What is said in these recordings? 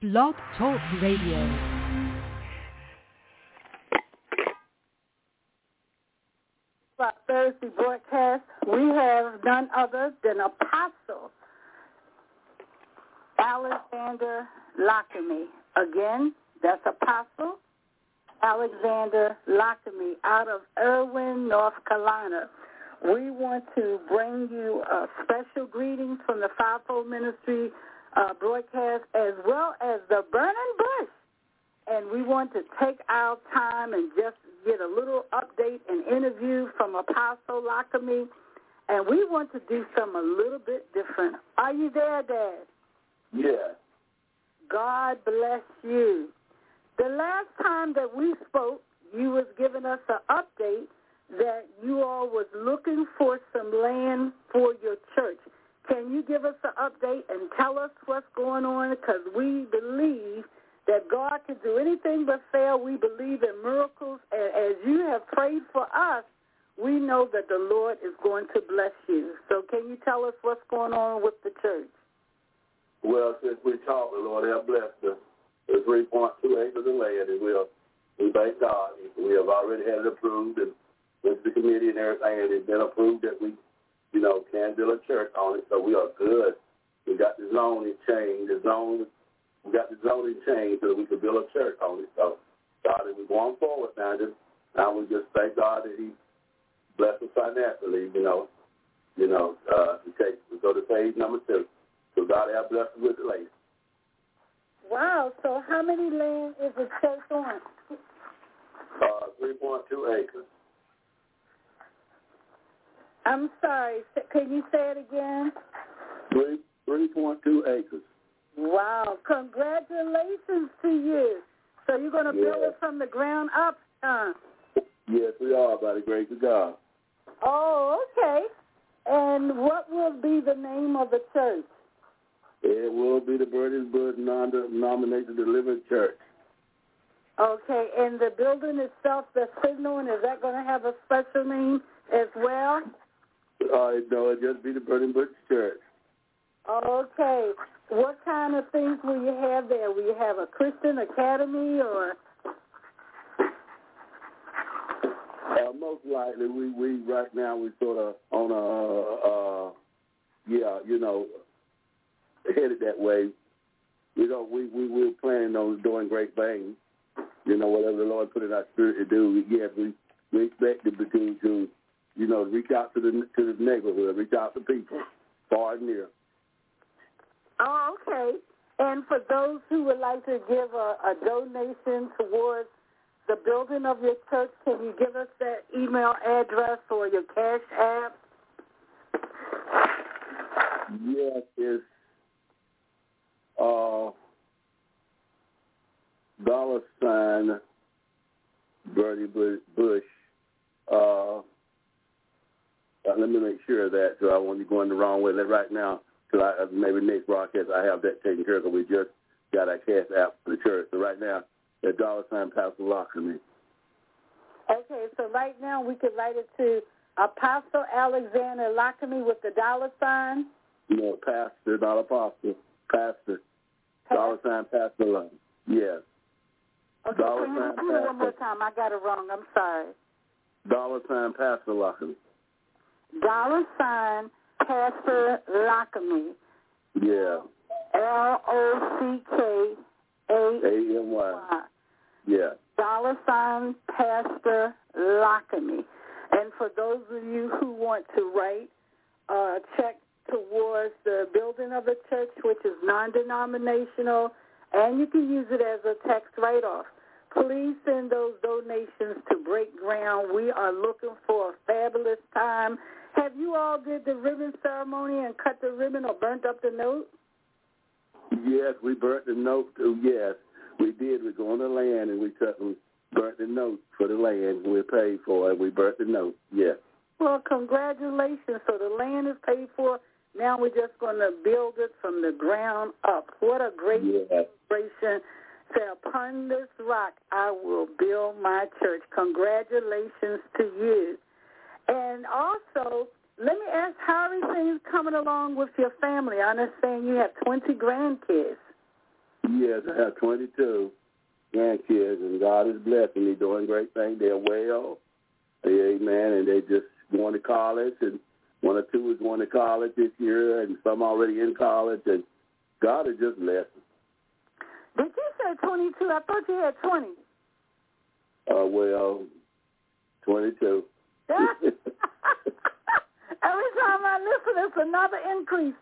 Blog Talk Radio. our Thursday broadcast, we have none other than Apostle Alexander Lockamy. Again, that's Apostle Alexander Lockamy out of Erwin, North Carolina. We want to bring you a special greetings from the Fivefold Ministry uh, broadcast as well as the Burning Bush. And we want to take our time and just get a little update and interview from Apostle Lockamy. And we want to do something a little bit different. Are you there, Dad? Yeah. God bless you. The last time that we spoke, you was giving us an update that you all was looking for some land for your church. Can you give us an update and tell us what's going on? Because we believe that God can do anything but fail. We believe in miracles. And as you have prayed for us, we know that the Lord is going to bless you. So can you tell us what's going on with the church? Well, since we talked, the Lord have blessed us. The 3.2 acres of land, and we'll, we thank God. We have already had it approved and with the committee and everything, and it's been approved that we, you know, can build a church on it. So we are good. We got the zoning changed. The zone, we got the zoning changed so that we could build a church on it. So God, we're going forward now. Just now we just thank God that He blessed us financially. You know, you know, uh, okay, we go to page number two. So God have blessed us with the land. Wow. So how many land is the church on? Uh, 3.2 acres. I'm sorry. Can you say it again? Three, 3.2 acres. Wow. Congratulations to you. So you're going to build it from the ground up, huh? Yes, we are, by the grace of God. Oh, okay. And what will be the name of the church? It will be the Bush non-denominational delivered church. Okay, and the building itself, the signaling, is that going to have a special name as well? Uh, no, it just be the Burning Bush church. Okay. What kind of things will you have there? Will you have a Christian academy or? Uh, most likely, we we right now we sort of on a uh, yeah, you know, headed that way. You know, we we we're planning on doing great things. You know, whatever the Lord put in our spirit to do. Yes, we we expect to to, to you know reach out to the to the neighborhood, reach out to people far and near. Oh, okay. And for those who would like to give a, a donation towards the building of your church, can you give us that email address or your cash app? Yes, it's uh, dollar sign Burning Bush. Uh, uh, let me make sure of that, so I won't be going the wrong way. Right now, so I, uh, maybe next broadcast I have that taken care of. we just got our cash out for the church. So right now, that dollar sign Pastor Lockamy. Okay, so right now we could write it to Apostle Alexander Lockamy with the dollar sign. No, Pastor, not Apostle. Pastor. Dollar sign Pastor Lockamy. Yes. Okay, Dollar sign repeat it one more time? I got it wrong. I'm sorry. Dollar sign Pastor Lockamy. Dollar sign Pastor Lockamy. Yeah. L O C K A A-M-Y. Y. Yeah. Dollar sign Pastor Lockamy. And for those of you who want to write uh, a check towards the building of the church, which is non-denominational, and you can use it as a tax write-off, please send those donations to Break Ground. We are looking for a fabulous time. Have you all did the ribbon ceremony and cut the ribbon or burnt up the note? Yes, we burnt the note too. Yes, we did. We go on the land and we cut and burnt the note for the land. We paid for it. We burnt the note. Yes. Well, congratulations. So the land is paid for. Now we're just going to build it from the ground up. What a great Yes. celebration. Say, upon this rock I will build my church. Congratulations to you. And also, let me ask how everything's coming along with your family. I understand you have 20 grandkids. Yes, I have 22 grandkids, and God is blessing me, doing great things. They're well, amen, and they just going to college, and one or two is going to college this year, and some already in college, and God is just blessing. Did you say 22? I thought you had 20. Uh, well, 22. Every time I listen, it's another increase.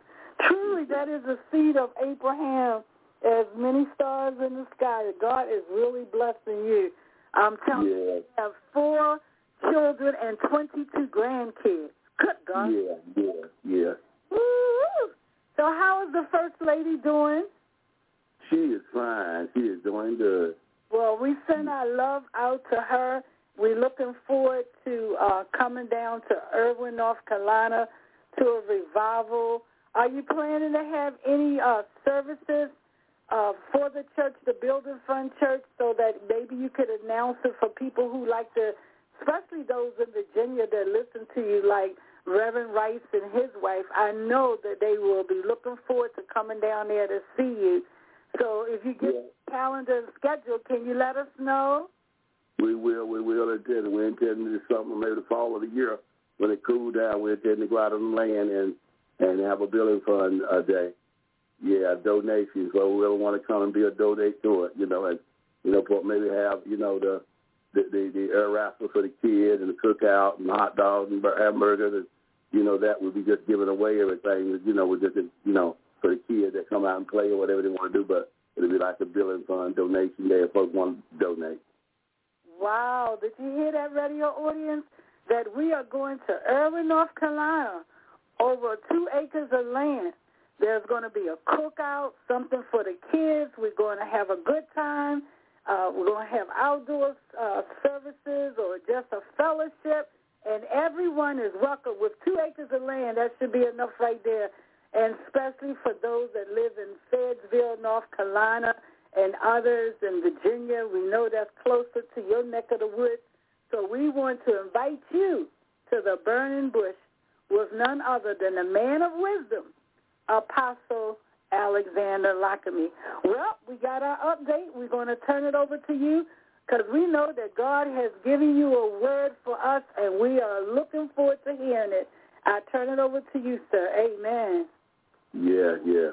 Truly, that is the seed of Abraham. As many stars in the sky, God is really blessing you. I'm telling Yeah. you, you have four children and 22 grandkids. Good God. Yeah, yeah, yeah. Woo! So how is the First Lady doing? She is fine. She is doing good. Well, we send mm. our love out to her. We're looking forward to uh, coming down to Erwin, North Carolina, to a revival. Are you planning to have any uh, services uh, for the church, the Building Fund Church, so that maybe you could announce it for people who like to, especially those in Virginia that listen to you, like Reverend Rice and his wife. I know that they will be looking forward to coming down there to see you. So if you get Yeah. calendar and schedule, can you let us know? We will, we will intend. We intend to do something maybe the fall of the year when it cool down. We intend to go out on the land and and have a building fund uh, day. Yeah, donations. So we'll want to come and be a donate to it, you know, and you know, put maybe have you know the the the, the air raffle for the kids and the cookout and hot dogs and hamburgers and you know that would be just giving away everything. You know, we're just you know for the kids that come out and play or whatever they want to do, but it'll be like a building fund donation day if folks want to donate. Wow, did you hear that radio audience? That we are going to Erwin, North Carolina, over two acres of land. There's going to be a cookout, something for the kids. We're going to have a good time. Uh, we're going to have outdoor uh, services or just a fellowship, and everyone is welcome. With two acres of land, that should be enough right there, and especially for those that live in Fayetteville, North Carolina, and others in Virginia. We know that's closer to your neck of the woods. So we want to invite you to the burning bush with none other than the man of wisdom, Apostle Alexander Lockamy. Well, we got our update. We're going to turn it over to you because we know that God has given you a word for us, and we are looking forward to hearing it. I turn it over to you, sir. Amen. Yeah, yeah.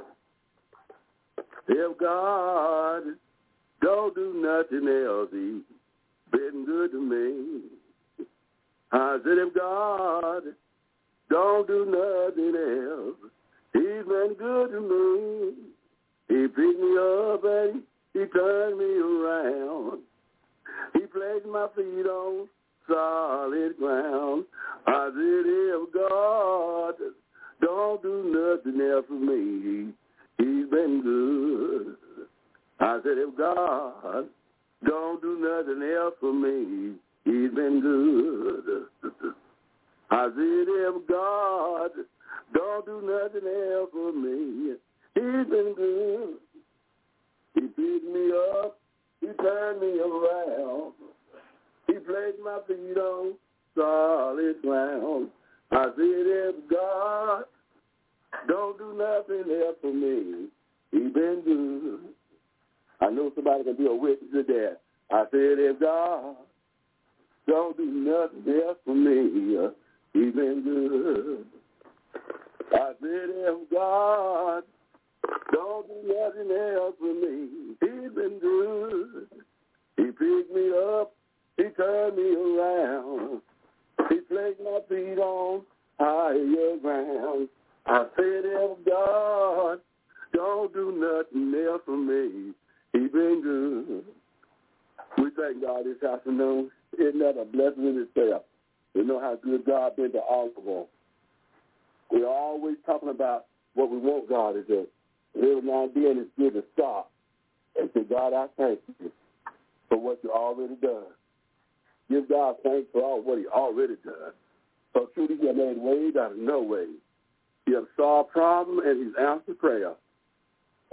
If God don't do nothing else, He's been good to me. I said, if God don't do nothing else, He's been good to me. He picked me up and He turned me around. He placed my feet on solid ground. I said, if God don't do nothing else for me, He's been good. I said, if God don't do nothing else for me, He's been good. I said, if God don't do nothing else for me, He's been good. He picked me up, He turned me around. He placed my feet on solid ground. I said, if God don't do nothing else for me. He been good. I know somebody can be a witness to that. I said, if God don't do nothing else for me, he been good. I said, if God don't do nothing else for me, he been good. He picked me up, he turned me around. He placed my feet on higher ground. I said, if God don't do nothing else for me, he been good. We thank God this afternoon. Isn't that a blessing in itself? We know how good God been to all of us. We're always talking about what we want God to do. Every now and then it's good to stop and say, God, I thank you for what you already done. Give God thanks for all what he already done. So truly he made ways out of no way. He has solved problem and he's answered prayer.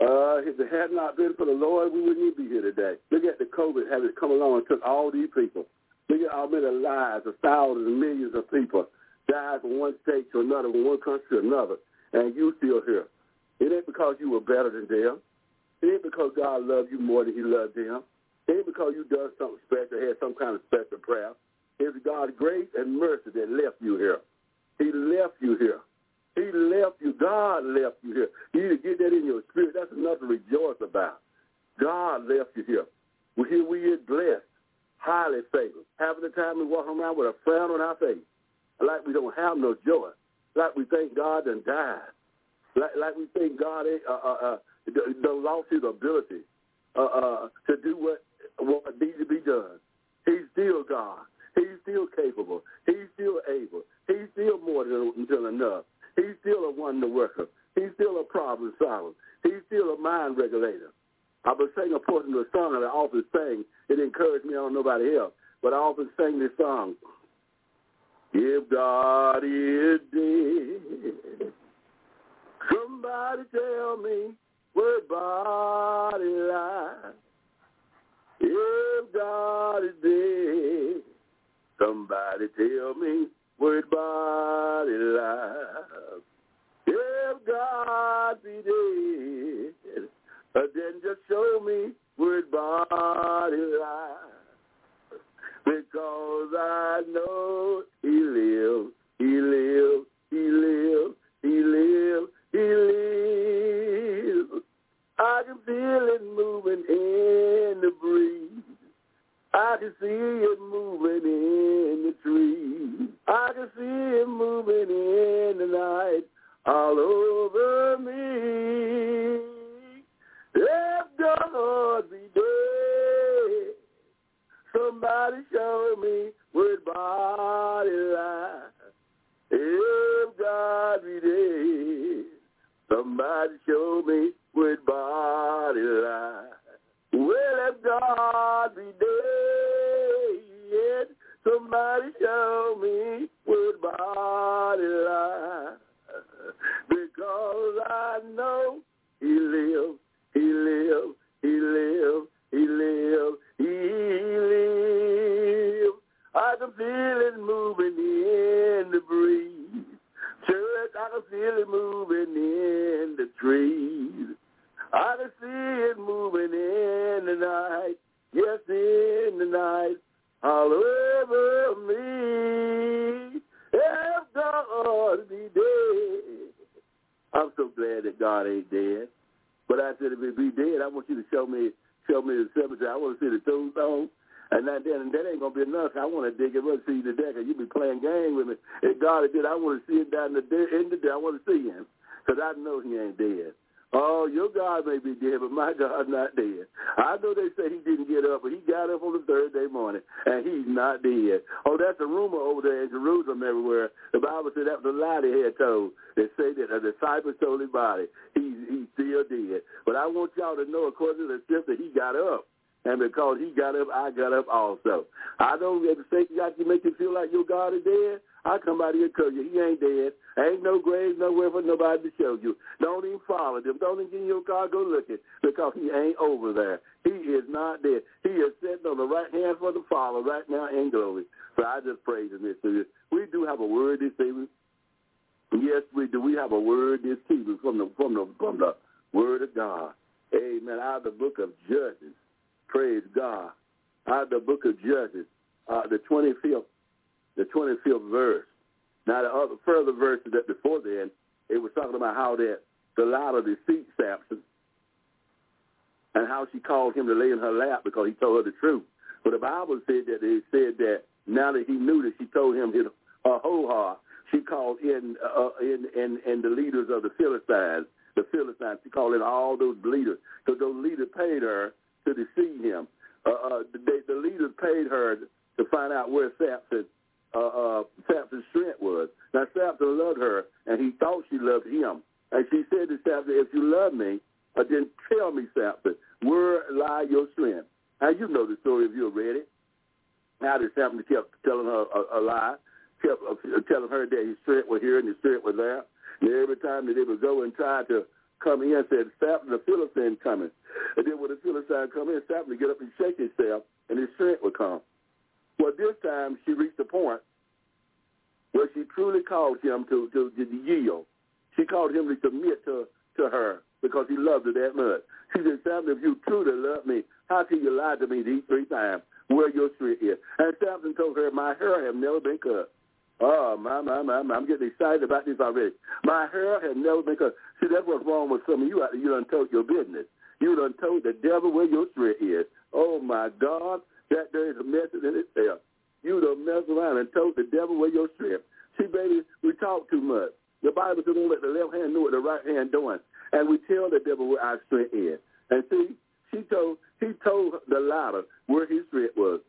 Uh, if it had not been for the Lord, we wouldn't even be here today. Look at the COVID having it come along and took all these people. Look at how many lives, of thousands and millions of people died from one state to another, from one country to another, and you still here. It ain't because you were better than them. It ain't because God loved you more than he loved them. It ain't because you done something special, had some kind of special prayer. It's God's grace and mercy that left you here. He left you here. He left you. God left you here. You need to get that in your spirit. That's enough to rejoice about. God left you here. We're here we is blessed, highly favored. Having the time we walk around with a frown on our face. Like we don't have no joy. Like we think God done died. Like, like we think God uh, uh, uh, lost his ability uh, uh, to do what, what needs to be done. He's still God. He's still capable. He's still able. He's still more than, than enough. He's still a wonder worker. He's still a problem solver. He's still a mind regulator. I was singing a portion of a song that I often sing. It encouraged me, I don't know nobody else, but I often sing this song. If God is dead, somebody tell me where body lies. If God is dead, somebody tell me where body lies. If God be dead, uh, then just show me where body lies. Because I know he lives, he lives, he lives, he lives, he lives. I can feel it moving in the breeze. I can see it moving in the trees. I can see it moving in the night all over me. If God be dead, somebody show me where body lies. If God be dead, somebody show me where body lies. God be dead, somebody show me where body lies. Because I know he lives, he lives, he lives, he lives, he lives. I can feel it moving in the breeze. Church, I can feel it moving in the trees. I can see it moving in the night. Yes, in the night, all over me. If God be dead. I'm so glad that God ain't dead. But I said, if he be dead, I want you to show me show me the cemetery. I want to see the tombstone. And that, then that ain't gonna be enough. I want to dig it up, see the today, cause you be playing games with me. If God is dead, I want to see it down the day, in the day. I want to see him, cause I know he ain't dead. Oh, your God may be dead, but my God's not dead. I know they say he didn't get up, but he got up on the third day morning, and he's not dead. Oh, that's a rumor over there in Jerusalem everywhere. The Bible said that was a lie they had told. They say that a disciple told his body he's, he's still dead. But I want y'all to know, according to the scripture, he got up. And because he got up, I got up also. I don't if Satan got to make you feel like your God is dead. I come out here and tell you he ain't dead. Ain't no grave nowhere for nobody to show you. Don't even follow them. Don't even get in your car go looking because he ain't over there. He is not dead. He is sitting on the right hand for the Father right now in glory. So I just praise him this evening. We do have a word this evening. Yes, we do. We have a word this evening from the from the from the word of God. Amen. Out of the book of Judges. Praise God. Out of the book of Judges, uh, the 25th, the 25th verse. Now, the other further verses that before then, it was talking about how that Delilah deceived Samson and how she called him to lay in her lap because he told her the truth. But the Bible said that it said that now that he knew that she told him his, her whole heart, she called in, uh, in, in, in the leaders of the Philistines, the Philistines. She called in all those leaders because those leaders paid her to deceive him. Uh, uh, the, the leaders paid her to find out where Samson, uh, uh, Samson's strength was. Now Samson loved her, and he thought she loved him. And she said to Samson, "If you love me, uh, then tell me, Samson, where lie your strength?" Now you know the story if you read it. Now that Samson kept telling her a, a lie, kept uh, telling her that his strength was here and his strength was there. And every time that they would go and try to come in, said, Samson, the Philistine coming. And then when the Philistine come in, Samson would get up and shake himself, and his strength would come. Well, this time she reached a point where she truly called him to, to, to yield. She called him to submit to, to her because he loved her that much. She said, Samson, if you truly love me, how can you lie to me these three times? Where your strength is. And Samson told her, my hair have never been cut. Oh, my, my, my, my. I'm getting excited about this already. My hair has never been cut. See, that's what's wrong with some of you out there. You done told your business. You done told the devil where your strength is. Oh, my God. That there is a message in itself. You done mess around and told the devil where your strength. See, baby, we talk too much. The Bible says don't let the left hand know what the right hand doing. And we tell the devil where our strength is. And see, she told he told Delilah where his strength was.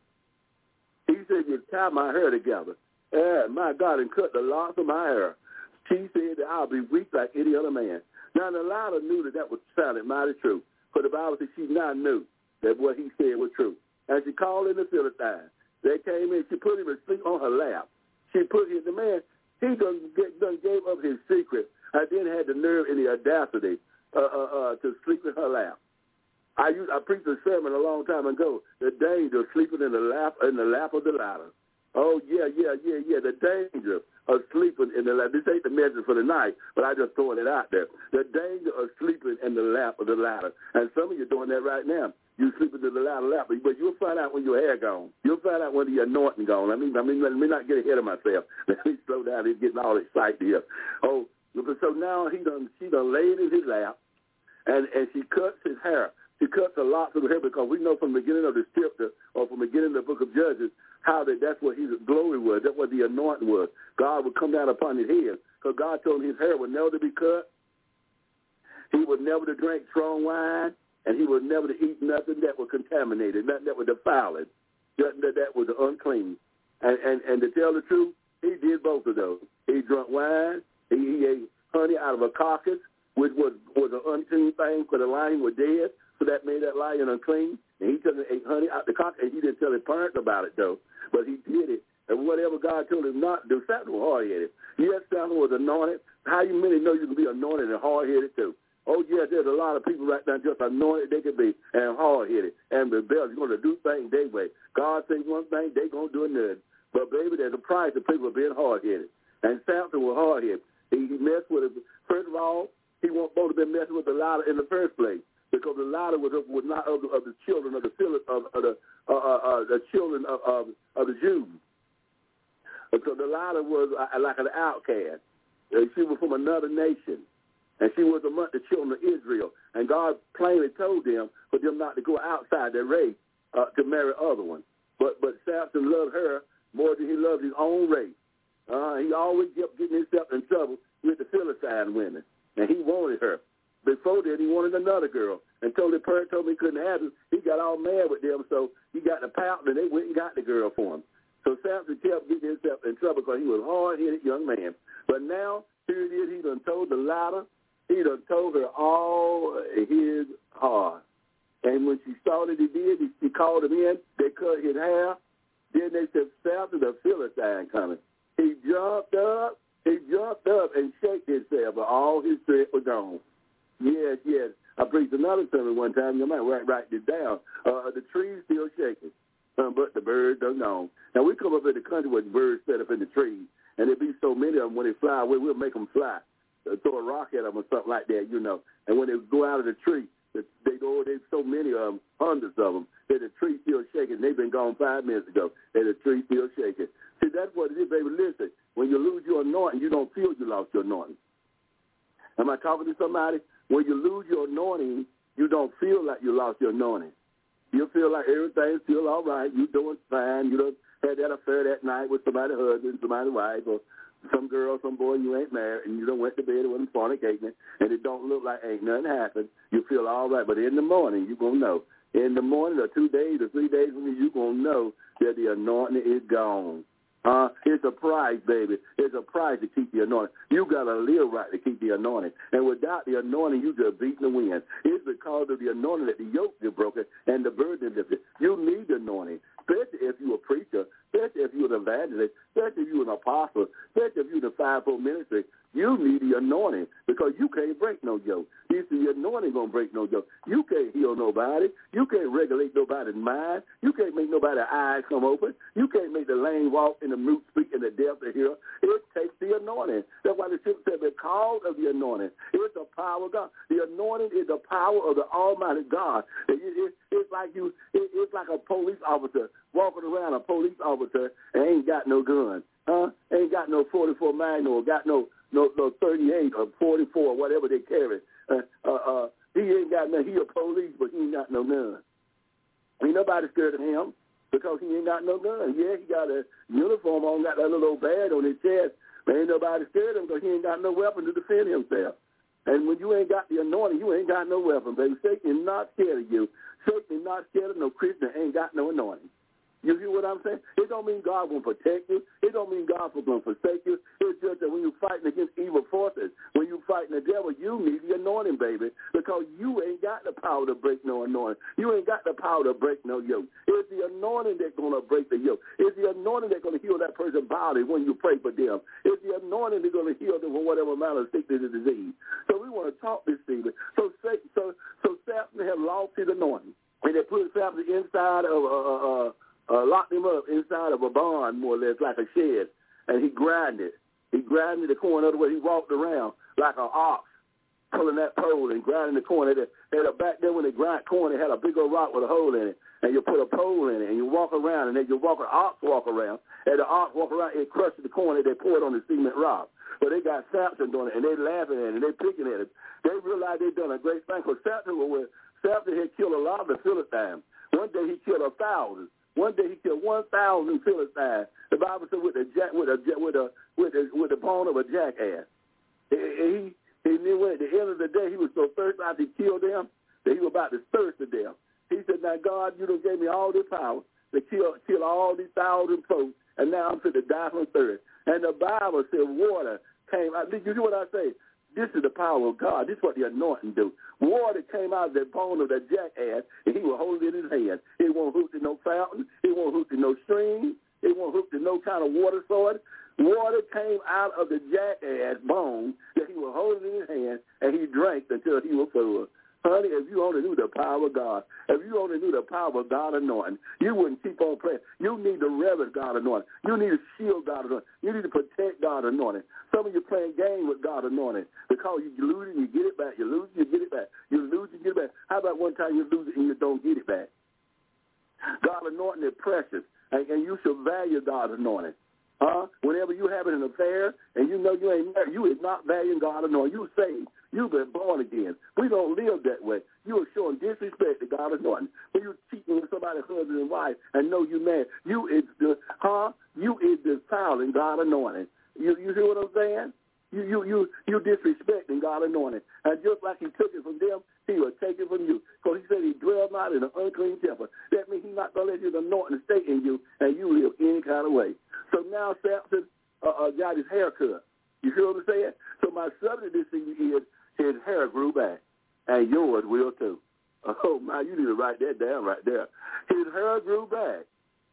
He said, You tie my hair together. And my God, and cut the locks of my hair. She said that I'll be weak like any other man. Now Delilah knew that that was sounded mighty true. But the Bible says she now knew that what he said was true. And she called in the Philistines. They came in, she put him asleep on her lap. She put him, the man, he done, done gave up his secret and then had the nerve and the audacity uh, uh, uh, to sleep in her lap. I used, I preached a sermon a long time ago. The danger of sleeping in the lap in the lap of Delilah. Oh yeah, yeah, yeah, yeah. The danger of sleeping in the lap. This ain't the message for the night, but I just throwing it out there. The danger of sleeping in the lap of Delilah. And some of you doing that right now. You sleeping in Delilah lap, but you'll find out when your hair gone. You'll find out when the anointing gone. Let me, I mean, let me not get ahead of myself. Let me slow down. He's getting all excited here. Oh, so now he done, she done laid in his lap, and and she cuts his hair. She cuts a lot of the hair because we know from the beginning of the scripture or from the beginning of the book of Judges how that that's what his glory was. That's what the anointing was. God would come down upon his head because God told him his hair would never to be cut. He would never to drink strong wine, and he would never to eat nothing that was contaminated, nothing that defile it, nothing that, that was unclean. And, and and to tell the truth, he did both of those. He drank wine. He, he ate honey out of a carcass, which was was an unclean thing because the lion was dead. So that made that lion unclean. And he took and ate honey out the cock, and he didn't tell his parents about it, though. But he did it. And whatever God told him not to do, was hard-headed. Yes, Samson was anointed. How you many know you can be anointed and hard-headed, too? Oh, yeah, there's a lot of people right now just anointed they can be and hard-headed and rebellious. You're to do things their way. God says one thing, they going to do another. But, baby, there's a price to people being hard-headed. And Samson was hard-headed. He, messed with it. First of all, he won't supposed to be messing with Delilah in the first place because Delilah was, was not of the, of the children of the of, of the uh, uh, uh, the children of, of, of the Jews. And so Delilah was uh, like an outcast. And she was from another nation. And she was among the children of Israel. And God plainly told them for them not to go outside their race uh, to marry other ones. But but Samson loved her more than he loved his own race. Uh, he always kept getting himself in trouble with the Philistine women. And he wanted her. Before that, he wanted another girl. And told the parent told me he couldn't have him. He got all mad with them, so he got the pout, and they went and got the girl for him. So Samson kept getting himself in trouble because he was a hard-headed young man. But now, here it is, he done told Delilah, he done told her all his heart. And when she saw that he did, he, he called him in. They cut his hair. Then they said, Samson, the Philistine coming. He jumped up. He jumped up and shook himself, but all his strength was gone. Yes, yes. I preached another sermon one time. You might write, write this down. Uh, the trees still shaking, um, but the birds are gone. Now, we come up in the country where the birds set up in the trees, and there be so many of them when they fly away, we'll make them fly. Uh, throw a rock at them or something like that, you know. And when they go out of the tree, they go, there's so many of them, hundreds of them, that the tree still shaking. They've been gone five minutes ago, and the tree still shaking. See, that's what it is, baby. Listen, when you lose your anointing, you don't feel you lost your anointing. Am I talking to somebody? When you lose your anointing, you don't feel like you lost your anointing. You feel like everything's still all right. You're doing fine. You don't had that affair that night with somebody's husband, somebody's wife, or some girl, some boy you ain't married, and you don't went to bed with them fornicating, and it don't look like ain't nothing happened. You feel all right, but in the morning you gonna know. In the morning, or two days, or three days from now, you gonna know that the anointing is gone. Uh, it's a prize, baby. It's a prize to keep the anointing. You got to live right to keep the anointing. And without the anointing, you just beat the wind. It's because of the anointing that the yoke is broken and the burden is lifted. You need the anointing, especially if you're a preacher, especially if you're an evangelist, especially if you're an apostle, especially if you're the fivefold ministry. You need the anointing because you can't break no yoke. You see, the anointing going to break no yoke. You can't heal nobody. You can't regulate nobody's mind. You can't make nobody's eyes come open. You can't make the lame walk and the mute speak and the deaf to hear. It takes the anointing. That's why the scripture said because of the anointing. It's the power of God. The anointing is the power of the Almighty God. It, it, it's like you. It, it's like a police officer walking around, a police officer, and ain't got no gun. Huh? Ain't got no 44 Magnum, got no no no 38 or 44, whatever they carry. Uh, uh, uh, he ain't got no. He a police, but he ain't got no gun. Ain't nobody scared of him because he ain't got no gun. Yeah, he got a uniform on, got that little old badge on his chest, but ain't nobody scared of him because he ain't got no weapon to defend himself. And when you ain't got the anointing, you ain't got no weapon, baby. Satan not scared of you. Satan not scared of no Christian ain't got no anointing. You hear what I'm saying? It don't mean God won't protect you. It don't mean God will to forsake you. It's just that when you're fighting against evil forces, when you're fighting the devil, you need the anointing, baby, because you ain't got the power to break no anointing. You ain't got the power to break no yoke. It's the anointing that's going to break the yoke. It's the anointing that's going to heal that person's body when you pray for them. It's the anointing that's going to heal them from whatever amount of sickness or disease. So we want to talk this evening. So so so Samson had lost his anointing, and they put Samson inside of uh, uh, uh locked him up inside of a barn, more or less, like a shed, and he grinded. He grinded the corn. Other words, he walked around like an ox, pulling that pole and grinding the corn. They had a, back there when they grind corn, they had a big old rock with a hole in it, and you put a pole in it, and you walk around, and then you walk an ox walk around, and the ox walk around, it crushes the corn, and they pour it on the cement rock. But they got Samson doing it, and they laughing at it, and they picking at it. They realize they done a great thing, because Samson, was, Samson had killed a lot of the Philistines. One day he killed a thousand. One day he killed one thousand Philistines. The Bible said with a jack, with a with a with a with the bone of a jackass. He he knew at the end of the day he was so thirsty after he killed them that he was about to thirst to death. He said, "Now God, you done gave me all this power to kill kill all these thousand folks, and now I'm to die from thirst." And the Bible said water came. Did you hear what I say? This is the power of God. This is what the anointing do. Water came out of the bone of the jackass, and he was holding it in his hand. It won't hook to no fountain. It won't hook to no stream. It won't hook to no kind of water source. Water came out of the jackass bone that he was holding in his hand, and he drank until he was full. Honey, if you only knew the power of God, if you only knew the power of God anointing, you wouldn't keep on praying. You need to reverence God anointing. You need to shield God anointing. You need to protect God anointing. Some of you playing game with God anointing because you lose it, you get it back. You lose it, you get it back. You lose it, you get it back. How about one time you lose it and you don't get it back? God anointing is precious, and, and you should value God anointing. Huh? Whenever you having an affair and you know you ain't married, you is not valuing God anointing. You saved. You've been born again. We don't live that way. You are showing disrespect to God anointing. When you cheating with somebody's husband and wife and know you married, you is the huh? You is defiling God anointing. You you hear what I'm saying? You you you you disrespecting God anointing. And just like he took it from them, he will take it from you. Because he said he dwells not in an unclean temple. That means he's not gonna let his anointing stay in you and you live any kind of way. So now Samson uh, uh, got his hair cut. You hear what I'm saying? So my subject this thing is his hair grew back, and yours will too. Oh my, you need to write that down right there. His hair grew back,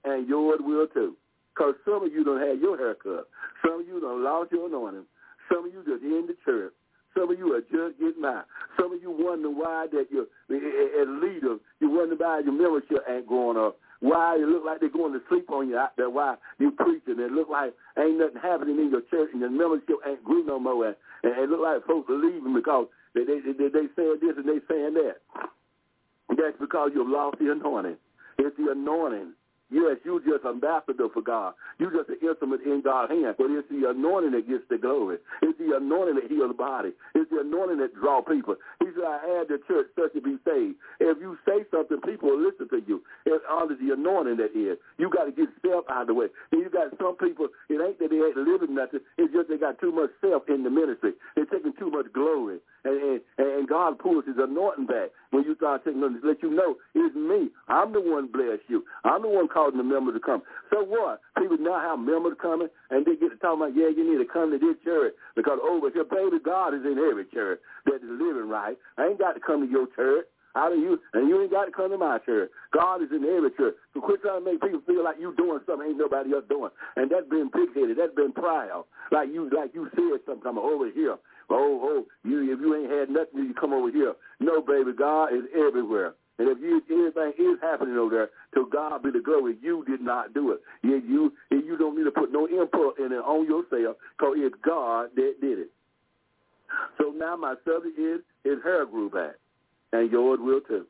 and yours will too. Because some of you don't have your hair cut. Some of you don't lost your anointing. Some of you just in the church. Some of you are just getting out. Some of you wonder why that you're, as leaders, you wonder why your membership ain't going up. Why it look like they're going to sleep on you out there. Why you preaching. It look like ain't nothing happening in your church and your membership ain't grew no more. And, and it look like folks are leaving because they, they, they, they saying this and they saying that. That's because you've lost the anointing. It's the anointing Yes, you're just ambassador for God. You're just an instrument in God's hand. But it's the anointing that gets the glory. It's the anointing that heals the body. It's the anointing that draw people. He said, I add the church such to be saved. If you say something, people will listen to you. It's under the anointing that is. You got to get self out of the way. And you got some people, it ain't that they ain't living nothing. It's just they got too much self in the ministry. They're taking too much glory. And, and, and God pulls his anointing back when you start taking let you know it's me. I'm the one bless you. I'm the one causing the members to come. So what? People now have members coming and they get to talk about, yeah, you need to come to this church because oh, over here, baby, God is in every church that is living right. I ain't got to come to your church. How do you? And you ain't got to come to my church. God is in every church. So quit trying to make people feel like you doing something ain't nobody else doing. And that's been pig-headed. That's been proud. Like you, like you said something. Over here. Oh, oh, you if you ain't had nothing, you come over here. No, baby, God is everywhere. And if you, anything is happening over there, to God be the glory. You did not do it. You, you, you don't need to put no input in it on yourself because it's God that did it. So now my subject is his hair grew back, and yours will too.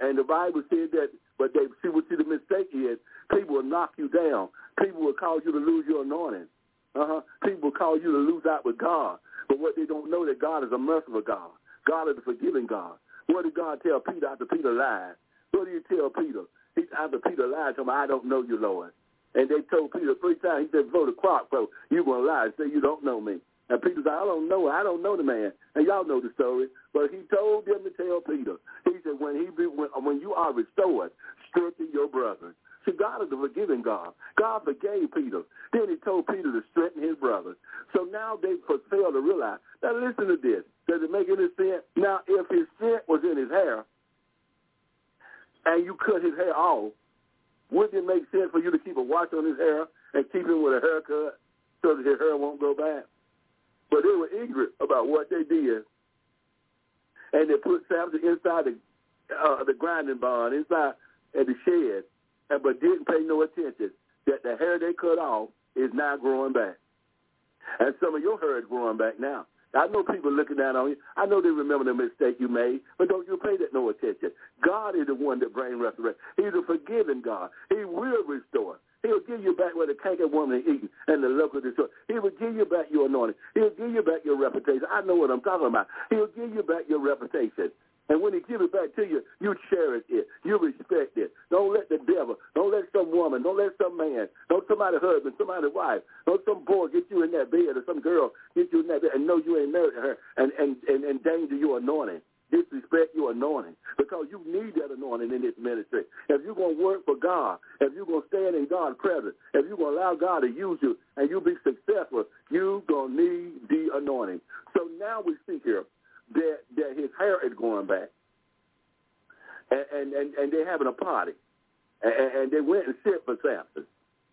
And the Bible said that, but they see what see the mistake is. People will knock you down. People will cause you to lose your anointing. Uh-huh. People will cause you to lose out with God. But what they don't know that God is a merciful God. God is a forgiving God. What did God tell Peter after Peter lied? What did he tell Peter? He, after Peter lied to him, I don't know you, Lord. And they told Peter three times, he said, before the clock, bro, you're going to lie and say you don't know me. And Peter said, I don't know. I don't know the man. And y'all know the story. But he told them to tell Peter. He said, when he be, when, when you are restored, strengthen your brother. See, God is a forgiving God. God forgave Peter. Then he told Peter to strengthen his brother. So now they failed to realize. Now listen to this. Does it make any sense? Now, if his scent was in his hair and you cut his hair off, wouldn't it make sense for you to keep a watch on his hair and keep him with a haircut so that his hair won't go bad? But they were ignorant about what they did. And they put Samson inside the uh, the grinding barn, inside at the shed, and but didn't pay no attention that the hair they cut off is now growing back. And some of your hair is growing back now. I know people looking down on you. I know they remember the mistake you made, but don't you pay that no attention. God is the one that brings restoration. He's a forgiving God. He will restore. He'll give you back what the cankerworm is eating and the locust destroy. He will give you back your anointing. He'll give you back your reputation. I know what I'm talking about. He'll give you back your reputation. And when he gives it back to you, you cherish it. You respect it. Don't let the devil, don't let some woman, don't let some man, don't somebody husband, somebody wife, don't some boy get you in that bed or some girl get you in that bed and know you ain't married to her and, and, and endanger your anointing. Disrespect your anointing because you need that anointing in this ministry. If you're going to work for God, if you're going to stand in God's presence, if you're going to allow God to use you and you be successful, you're going to need the anointing. So now we see here that, that his hair is growing back. And, and, and, and they're having a party. And, and they went and sent for Samson.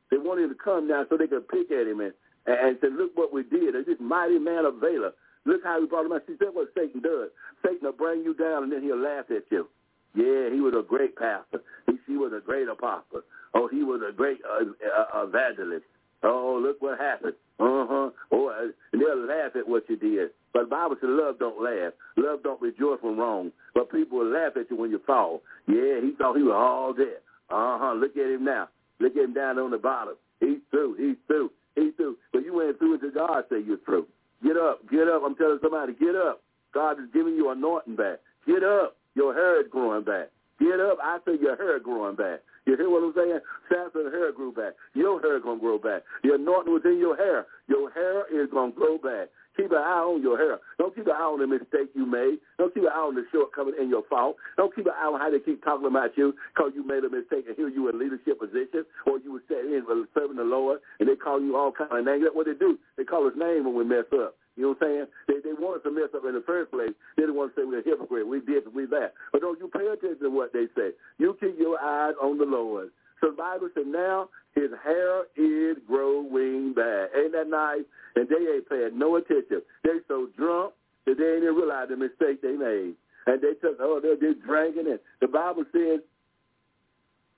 They wanted to come down so they could pick at him and, and say, look what we did. This mighty man of Valor. Look how he brought him out. See, that's what Satan does. Satan will bring you down and then he'll laugh at you. Yeah, he was a great pastor. He, he was a great apostle. Oh, he was a great uh, uh, evangelist. Oh, look what happened. Uh-huh. Oh, uh, they'll laugh at what you did. But the Bible says love don't laugh. Love don't rejoice when wrong. But people will laugh at you when you fall. Yeah, he thought he was all there. Uh-huh. Look at him now. Look at him down on the bottom. He's through. He's through. He's through. But you went through until God say you're through. Get up. Get up. I'm telling somebody, get up. God is giving you anointing back. Get up. Your hair is growing back. Get up. I say your hair growing back. You hear what I'm saying? Samson's hair grew back. Your hair going to grow back. The anointing was in your hair. Your hair is going to grow back. Keep an eye on your hair. Don't keep an eye on the mistake you made. Don't keep an eye on the shortcoming in your fault. Don't keep an eye on how they keep talking about you because you made a mistake and here you in leadership position or you were sitting in serving the Lord and they call you all kind of names. That's what they do. They call his name when we mess up. You know what I'm saying? They they want us to mess up in the first place. They don't want to say we're a hypocrite. We did, we that. But don't you pay attention to what they say. You keep your eyes on the Lord. So the Bible said now his hair is growing back. Ain't that nice? And they ain't paying no attention. They so drunk that they even realize the mistake they made. And they took, oh, they're just drinking. And the Bible says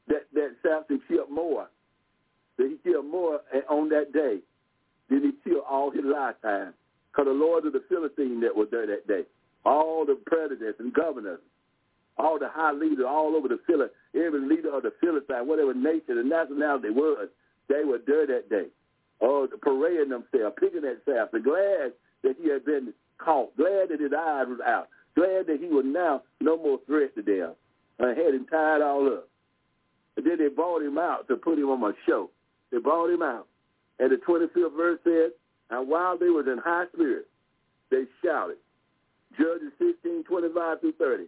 that, that Samson killed more. That he killed more on that day than he killed all his lifetime. Because the Lord of the Philistines that was there that day, all the presidents and governors, all the high leaders all over the Philistines, every leader of the Philistines, whatever nation and nationality was, they were there that day. Oh, parading themselves, picking at Samson, glad that he had been caught, glad that his eyes was out, glad that he was now no more threat to them. And had him tied all up. And then they brought him out to put him on a show. They brought him out. And the 25th verse said, and while they was in high spirits, they shouted. Judges 16, 25 through 30.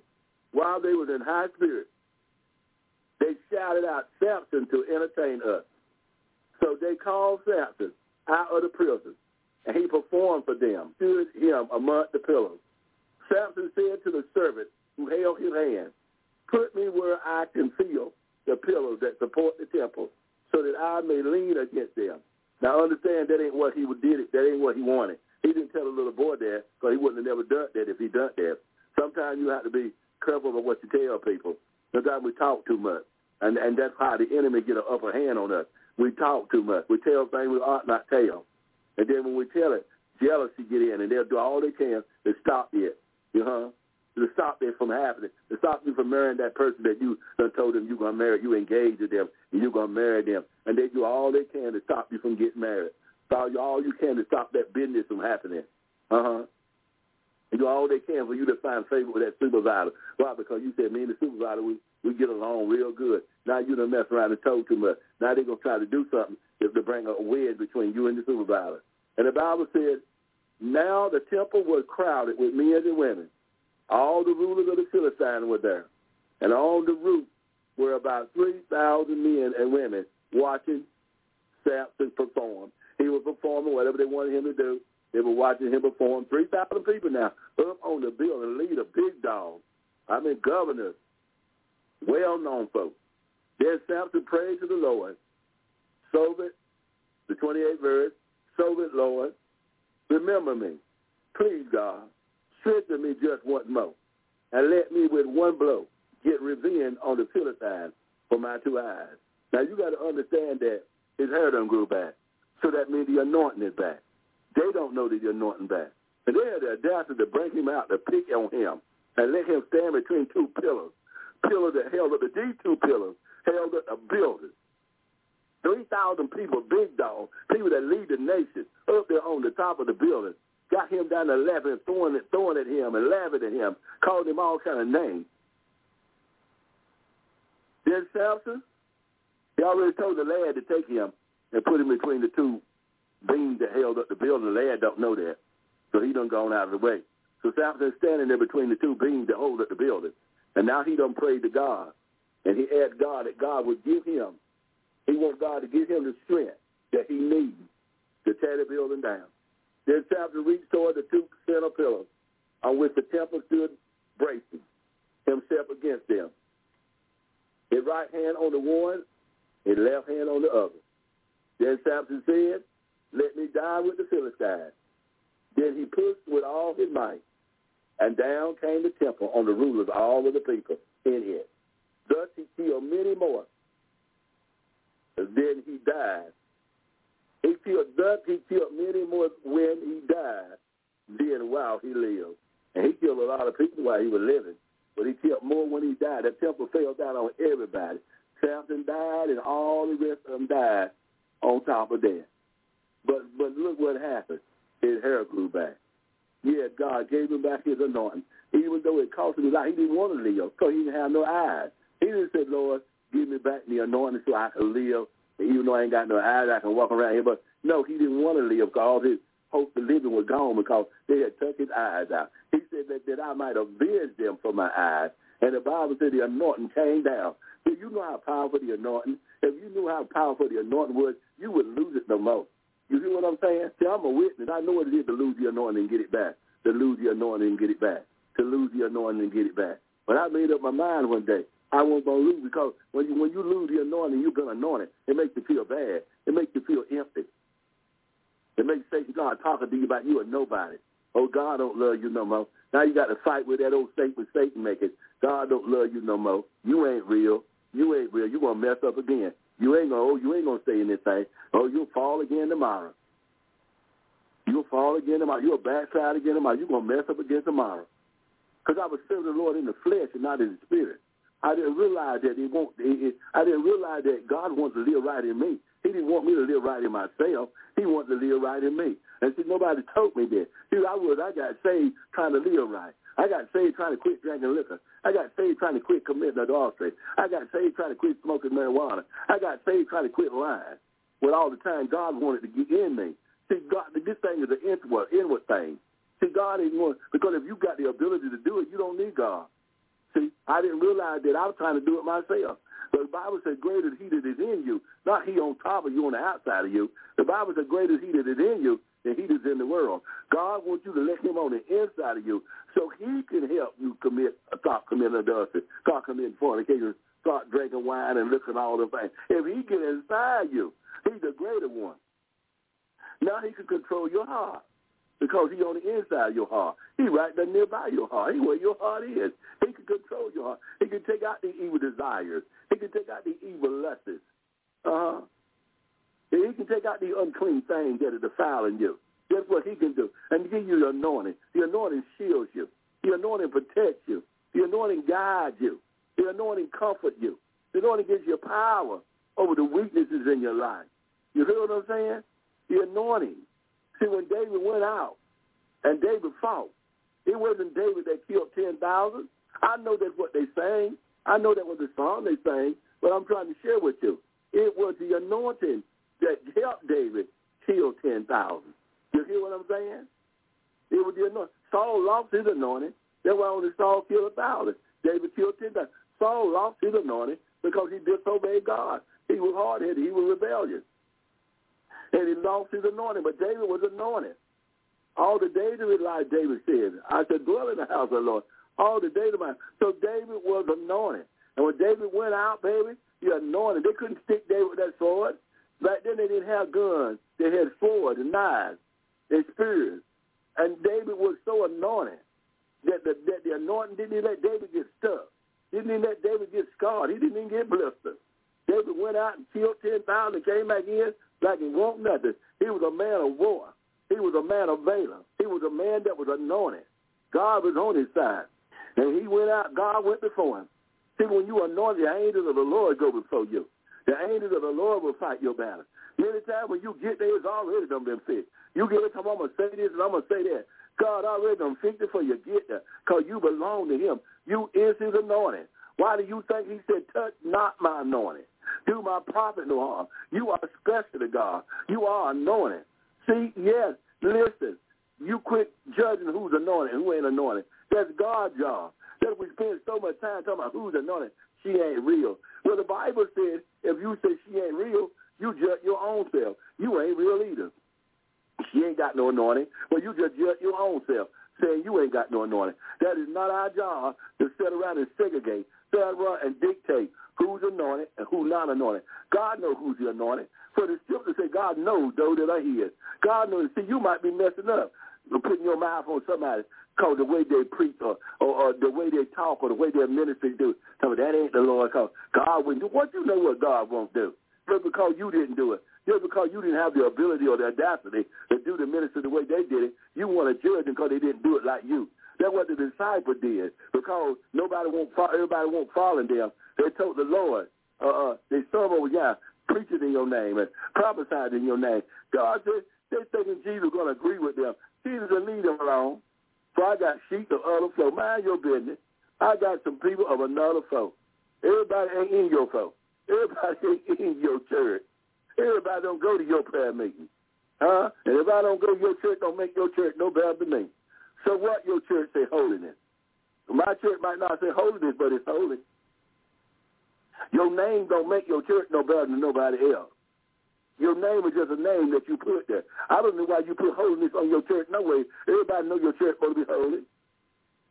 While they was in high spirits, they shouted out Samson to entertain us. So they called Samson out of the prison, and he performed for them, stood him among the pillows. Samson said to the servant who held his hand, Put me where I can feel the pillows that support the temple, so that I may lean against them. Now understand that ain't what he did. It. That ain't what he wanted. He didn't tell the little boy that because he wouldn't have never done that if he done that. Sometimes you have to be careful about what you tell people. Sometimes we talk too much, and and that's how the enemy get an upper hand on us. We talk too much. We tell things we ought not tell, and then when we tell it, jealousy get in, and they'll do all they can to stop it. You know, to stop it from happening, to stop you from marrying that person that you done told them you're gonna marry, you engaged with them, and you're gonna marry them, and they do all they can to stop you from getting married. So all you can to stop that business from happening. Uh huh. They do all they can for you to find favor with that supervisor. Why? Because you said me and the supervisor we we get along real good. Now you done mess around and told too much. Now they're gonna try to do something to, to bring a wedge between you and the supervisor. And the Bible said, now the temple was crowded with men and women. All the rulers of the Philistines were there, and on the roof were about three thousand men and women watching Samson perform. He was performing whatever they wanted him to do. They were watching him perform. 3,000 people now up on the building, leader, big dog. I mean, governors, well-known folks. Then Samson prayed to the Lord. Sober, the 28th verse, Sober, Lord, remember me. Please, God, strengthen me just once more. And let me with one blow get revenge on the Philistines for my two eyes. Now, you got to understand that his hair done grew back. So that means the anointing is back. They don't know that the anointing back. And they had the audacity to bring him out to pick on him and let him stand between two pillars. Pillars that held up, the these two pillars held up a building. 3,000 people, big dog, people that lead the nation, up there on the top of the building, got him down to laughing, throwing, it, throwing at him and laughing at him, called him all kind of names. Then Samson, he already told the lad to take him and put him between the two beams that held up the building. The lad don't know that, so he done gone out of the way. So Samson's standing there between the two beams that hold up the building, and now he done prayed to God, and he asked God that God would give him. He wants God to give him the strength that he needs to tear the building down. Then Samson reached toward the two center pillars on which the temple stood, bracing himself against them. His right hand on the one, his left hand on the other. Then Samson said, Let me die with the Philistines. Then he pushed with all his might, and down came the temple on the rulers, all of the people in it. Thus he killed many more. Then he died. Killed thus he killed many more when he died than while he lived. And he killed a lot of people while he was living. But he killed more when he died. That temple fell down on everybody. Samson died and all the rest of them died on top of that. But but look what happened. His hair grew back. Yeah, God gave him back his anointing. Even though it cost him a lot, he didn't want to live because he didn't have no eyes. He didn't say, Lord, give me back the anointing so I can live. Even though I ain't got no eyes, I can walk around here. But no, he didn't want to live because all his hope of living was gone because they had took his eyes out. He said that, that I might avenge them for my eyes. And the Bible said the anointing came down. Do you know how powerful the anointing? If you knew how powerful the anointing was, you wouldn't lose it no more. You hear what I'm saying? See, I'm a witness. I know what it is to lose the anointing and get it back. To lose the anointing and get it back. To lose the anointing and get it back. But I made up my mind one day. I wasn't to lose because when you when you lose the anointing, you've been anointed. It makes you feel bad. It makes you feel empty. It makes Satan God talking to you about you are nobody. Oh, God don't love you no more. Now you got to fight with that old statement Satan making. God don't love you no more. You ain't real. You ain't real. You're going to mess up again. You ain't gonna oh, you ain't gonna stay in this thing. Oh, you'll fall again tomorrow. You'll fall again tomorrow. You'll backslide again tomorrow. You're gonna mess up again tomorrow. Because I was serving the Lord in the flesh and not in the spirit. I didn't realize that he won't. I didn't realize that God wants to live right in me. He didn't want me to live right in myself. He wanted to live right in me. And see, nobody told me that. See, I was. I got saved trying to live right. I got saved trying to quit drinking liquor. I got saved trying to quit committing adultery. I got saved trying to quit smoking marijuana. I got saved trying to quit lying. With all the time God wanted to get in me. See, God, this thing is an inward, inward thing. See, God is one because if you got the ability to do it, you don't need God. See, I didn't realize that I was trying to do it myself. But the Bible says, greater he that is in you, not he on top of you on the outside of you. The Bible says, greater he that is in you than he that is in the world. God wants you to let him on the inside of you so he can help you commit, stop committing adultery, start committing fornication, start drinking wine and and all the things. If he get inside you, he's the greater one. Now he can control your heart. Because he on the inside of your heart. He right there nearby your heart. He where your heart is. He can control your heart. He can take out the evil desires. He can take out the evil lusts. Uh-huh. He can take out the unclean things that are defiling you. That's what he can do. And give you the anointing. The anointing shields you. The anointing protects you. The anointing guides you. The anointing comforts you. The anointing gives you power over the weaknesses in your life. You hear what I'm saying? The anointing. See, when David went out and David fought, it wasn't David that killed 10,000. I know that's what they sang. I know that was the song they sang, but I'm trying to share with you. It was the anointing that helped David kill 10,000. You hear what I'm saying? It was the anointing. Saul lost his anointing. That's why only Saul killed a thousand. David killed 10,000. Saul lost his anointing because he disobeyed God. He was hard-headed. He was rebellious. And he lost his anointing. But David was anointed. All the days of his life, David said, I should dwell in the house of the Lord. All the days of my So David was anointed. And when David went out, baby, he anointed. They couldn't stick David with that sword. Back then they didn't have guns. They had swords and knives and spears. And David was so anointed that the, that the anointing didn't even let David get stuck. Didn't even let David get scarred. He didn't even get blistered. David went out and killed 10,000 and came back in like he want nothing. He was a man of war. He was a man of valor. He was a man that was anointed. God was on his side. And he went out, God went before him. See, when you anoint, the angels of the Lord go before you. The angels of the Lord will fight your battle. Many times when you get there, it's already done been fixed. You get it, come I'm going to say this and I'm going to say that. God already done fixed it for you get there because you belong to him. You is his anointing. Why do you think he said, touch not my anointing? Do my prophet no harm. You are special to God. You are anointed. See, yes, listen. You quit judging who's anointed and who ain't anointed. That's God's job. That we spend so much time talking about who's anointed. She ain't real. Well, the Bible says if you say she ain't real, you judge your own self. You ain't real either. She ain't got no anointing. Well, you just judge your own self, saying you ain't got no anointing. That is not our job to sit around and segregate, sit around and dictate who's anointed and who's not anointed. God knows who's the anointed. For the scripture say God knows those that are his. God knows. See, you might be messing up, putting your mouth on somebody because the way they preach or, or, or the way they talk or the way their ministry do. Tell me that ain't the Lord because God wouldn't do. What you know what God won't do? Just because you didn't do it. Just because you didn't have the ability or the audacity to do the ministry the way they did it, you want to judge them because they didn't do it like you. That's what the disciples did because nobody won't follow, everybody won't follow them. They told the Lord, uh, uh, they serve over yeah, preaching in your name and prophesied in your name. God said they thinking Jesus going to agree with them. Jesus will lead them along. So I got sheep of other folk. Mind your business. I got some people of another folk. Everybody ain't in your folk. Everybody ain't in your church. Everybody don't go to your prayer meeting. Huh? And if I don't go to your church, don't make your church no better than me. So what your church say holiness? My church might not say holiness, but it's holy. Your name don't make your church no better than nobody else. Your name is just a name that you put there. I don't know why you put holiness on your church. No way. Everybody know your church supposed to be holy.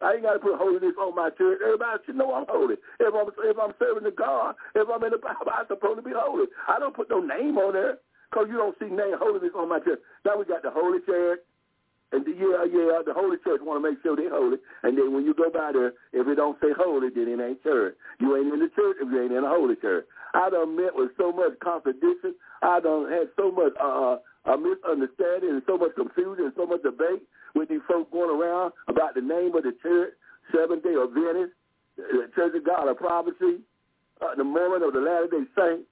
I ain't got to put holiness on my church. Everybody should know I'm holy. If I'm if I'm serving the God, if I'm in the Bible, I'm supposed to be holy. I don't put no name on there because you don't see name holiness on my church. Now we got the holy church, and yeah, yeah, the holy church want to make sure they're holy. And then when you go by there, if it don't say holy, then it ain't church. You ain't in the church if you ain't in a holy church. I done met with so much contradiction. I done had so much uh, a misunderstanding and so much confusion and so much debate with these folks going around about the name of the church, Seventh Day Adventist, the Church of God of Prophecy, uh, the Mormon of the Latter Day Saints.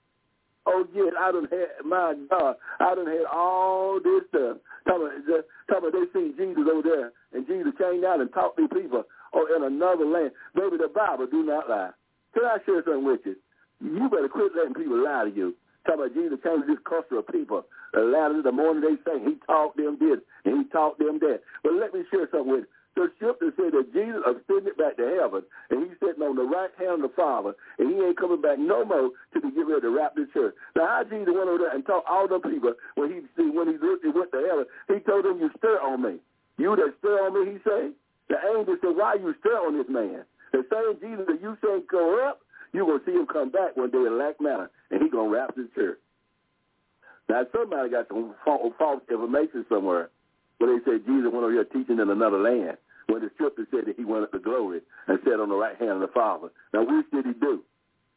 Oh yes, I done had my God, I done had all this stuff. Talking about, talking about they seen Jesus over there, and Jesus came down and taught these people oh, in another land. Baby, the Bible do not lie. Can I share something with you? You better quit letting people lie to you. Talking about Jesus came to this cluster of people. The latter the morning they sang, he taught them this, and he taught them that. But let me share something with you. The scripture said that Jesus ascended back to heaven, and he's sitting on the right hand of the Father, and he ain't coming back no more till he get ready to wrap the church. Now, how Jesus went over there and taught all the people when he when he looked, he went to heaven, he told them, you stir on me. You that stir on me, he said. The angel said, why you stir on this man? The same Jesus that you say go up, you're going to see him come back one day in like manner, and he's going to wrap the church. Now, somebody got some false information somewhere. where they said Jesus went over here teaching in another land. When the scripture said that he went up to glory and sat on the right hand of the Father. Now, which did he do?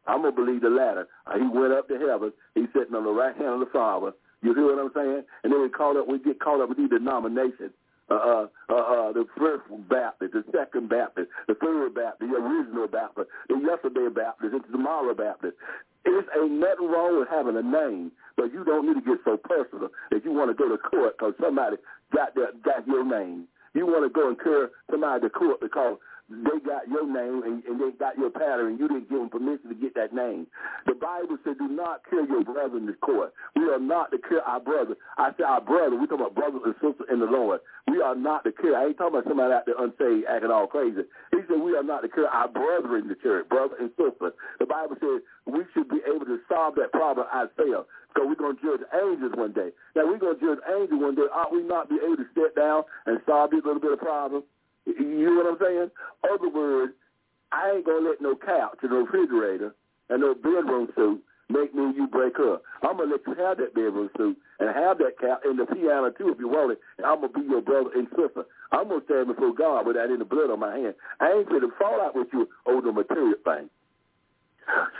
I'm going to believe the latter. Uh, he went up to heaven. He's sitting on the right hand of the Father. You hear what I'm saying? And then we call up, we get caught up with these denominations. Uh, uh, uh, uh, the first Baptist, the second Baptist, the third Baptist, the original Baptist, the yesterday Baptist, the tomorrow Baptist. It's ain't nothing wrong with having a name, but you don't need to get so personal that you want to go to court because somebody got their, got your name. You want to go and incur somebody to court because they got your name and, and they got your pattern and you didn't give them permission to get that name. The Bible said, do not kill your brother in the court. We are not to kill our brother. I say our brother. We talking about brothers and sisters in the Lord. We are not to kill. I ain't talking about somebody out there unsaved acting all crazy. He said we are not to kill our brother in the church, brother and sister. The Bible says we should be able to solve that problem ourselves because we're going to judge angels one day. Now, we're going to judge angels one day. Ought we not be able to sit down and solve this little bit of problem? You know what I'm saying? Other words, I ain't gonna let no couch and no refrigerator and no bedroom suit make me and you break up. I'm gonna let you have that bedroom suit and have that couch and the piano too if you want it. And I'm gonna be your brother and sister. I'm gonna stand before God with that in the blood on my hand. I ain't gonna fall out with you over the material thing.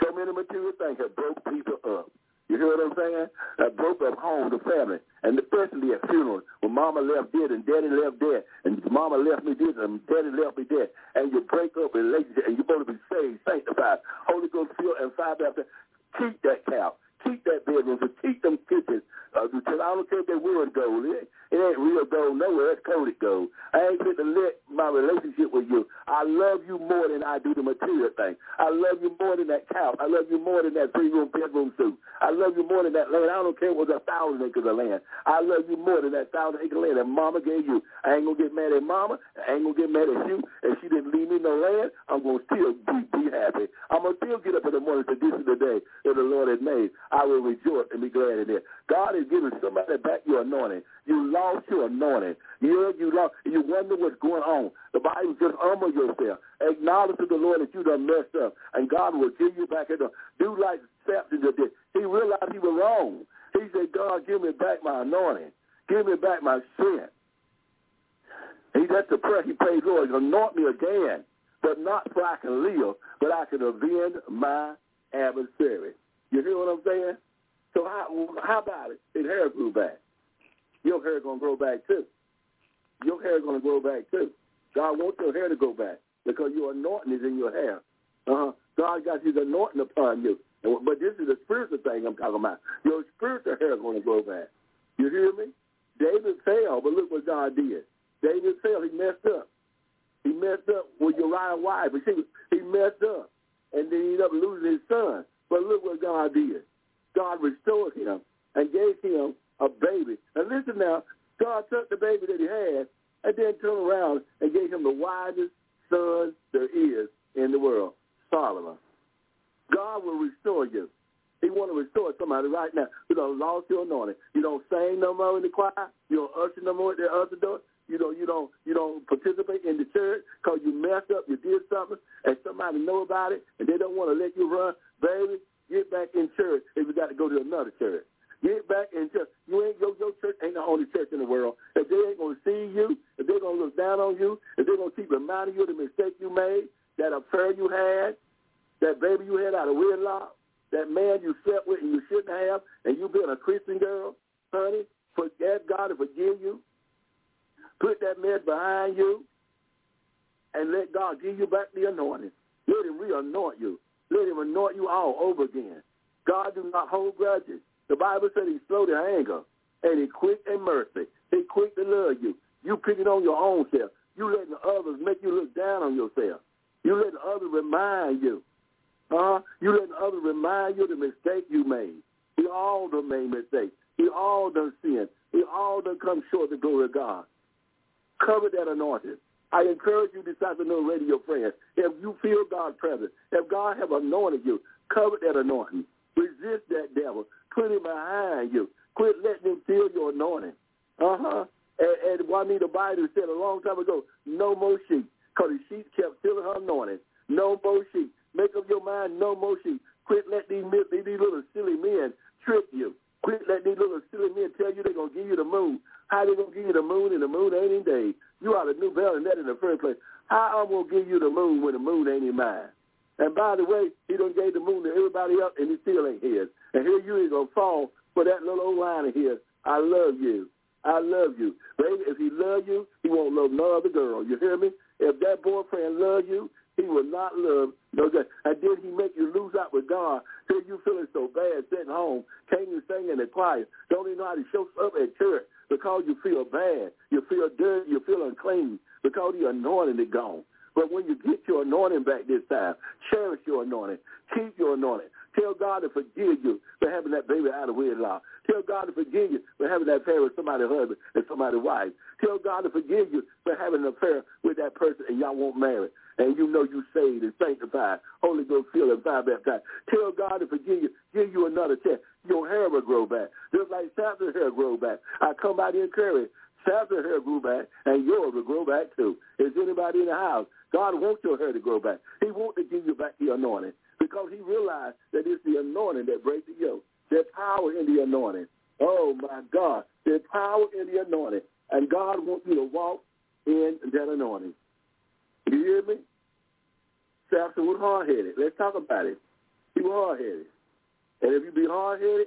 So many material things have broke people up. You hear what I'm saying? That broke up home, the family, and especially at funerals when mama left dead and daddy left dead, and mama left me dead and daddy left me dead, and you break up relationship and you're supposed to be saved, sanctified, Holy Ghost filled, and fire baptized. Keep that cow. Keep that bedroom. So keep them kitchens. Uh, because I don't care if they were gold. It, it ain't real gold nowhere. It's coated gold. I ain't fit to let my relationship with you. I love you more than I do the material thing. I love you more than that cow. I love you more than that three-room bedroom suit. I love you more than that land. I don't care what was a thousand acres of land. I love you more than that thousand acre land that mama gave you. I ain't gonna get mad at mama. I ain't gonna get mad at you. If she didn't leave me no land, I'm gonna still be, be happy. I'm gonna still get up in the morning to this is the day that the Lord has made. I will rejoice and be glad in it. God is giving somebody back your anointing. You lost your anointing. You you lost. You wonder what's going on. The Bible says, humble yourself. Acknowledge to the Lord that you done messed up, and God will give you back. Do like Samson did. He realized he was wrong. He said, God, give me back my anointing. Give me back my strength. He that's the prayer he prayed, Lord, anoint me again, but not so I can live, but I can avenge my adversary. You hear what I'm saying? So how, how about it? His hair grew back. Your hair to grow back too. Your hair to grow back too. God wants your hair to go back because your anointing is in your hair. Uh-huh. God got his anointing upon you. But this is the spiritual thing I'm talking about. Your spiritual hair is going to grow back. You hear me? David fell, but look what God did. David fell. He messed up. He messed up with Uriah's wife. But she, he messed up. And then he ended up losing his son. But look what God did. God restored him and gave him a baby. And listen now, God took the baby that he had and then turned around and gave him the wisest son there is in the world, Solomon. God will restore you. He want to restore somebody right now. You don't lost your anointing. You don't sing no more in the choir. You don't usher no more at the other door. You don't you don't you don't participate in the church because you messed up, you did something, and somebody know about it, and they don't want to let you run. Baby, get back in church if you got to go to another church. Get back in church. You ain't your your church ain't the only church in the world. If they ain't gonna see you, if they're gonna look down on you, if they're gonna keep reminding you of the mistake you made, that affair you had, that baby you had out of wedlock, that man you slept with and you shouldn't have, and you been a Christian girl, honey, forget God to forgive you. Put that mess behind you, and let God give you back the anointing. Let him re-anoint you. Let him anoint you all over again. God do not hold grudges. The Bible said he's slow to anger, and he quick in mercy. He quick to love you. You picking on your own self. You letting others make you look down on yourself. You letting others remind you. Uh, you letting others remind you of the mistake you made. We all done made mistakes. We all done sinned. We all done come short of the glory of God. Cover that anointing. I encourage you this afternoon, radio friends, if you feel God's presence, if God have anointed you, cover that anointing. Resist that devil. Put him behind you. Quit letting him feel your anointing. Uh-huh. And, and Juanita Bynum said a long time ago, no more sheep, because the sheep kept feeling her anointing. No more sheep. Make up your mind, no more sheep. Quit letting these, these little silly men trick you. Quit letting these little silly men tell you they're to give you the moon. How they to give you the moon and the moon ain't in days. You ought to know better than that in the first place. How I'm to give you the moon when the moon ain't in mine? And by the way, he done gave the moon to everybody else, and it still ain't his. And here you is to fall for that little old line of his. I love you. I love you. Baby, if he love you, he won't love no other girl. You hear me? If that boyfriend love you, he will not love no. And then he make you lose out with God till you feeling so bad sitting home, can't even sing in the choir, don't even know how to show up at church because you feel bad, you feel dirty, you feel unclean because the anointing is gone. But when you get your anointing back this time, cherish your anointing. Keep your anointing. Tell God to forgive you for having that baby out of wedlock. Tell God to forgive you for having that affair with somebody's husband and somebody's wife. Tell God to forgive you for having an affair with that person and y'all won't marry. And you know you saved and sanctified, Holy Ghost filled and fire baptized. Tell God to forgive you, give you another chance. Your hair will grow back. Just like Samson's hair grow back. I come by the encourage. Samson's hair grew back, and yours will grow back too. Is anybody in the house? God wants your hair to grow back. He wants to give you back the anointing because he realized that it's the anointing that breaks the yoke. There's power in the anointing. Oh, my God. There's power in the anointing. And God wants you to walk in that anointing. You hear me? Samson was hard-headed. Let's talk about it. He was hard-headed. And if you be hard-headed,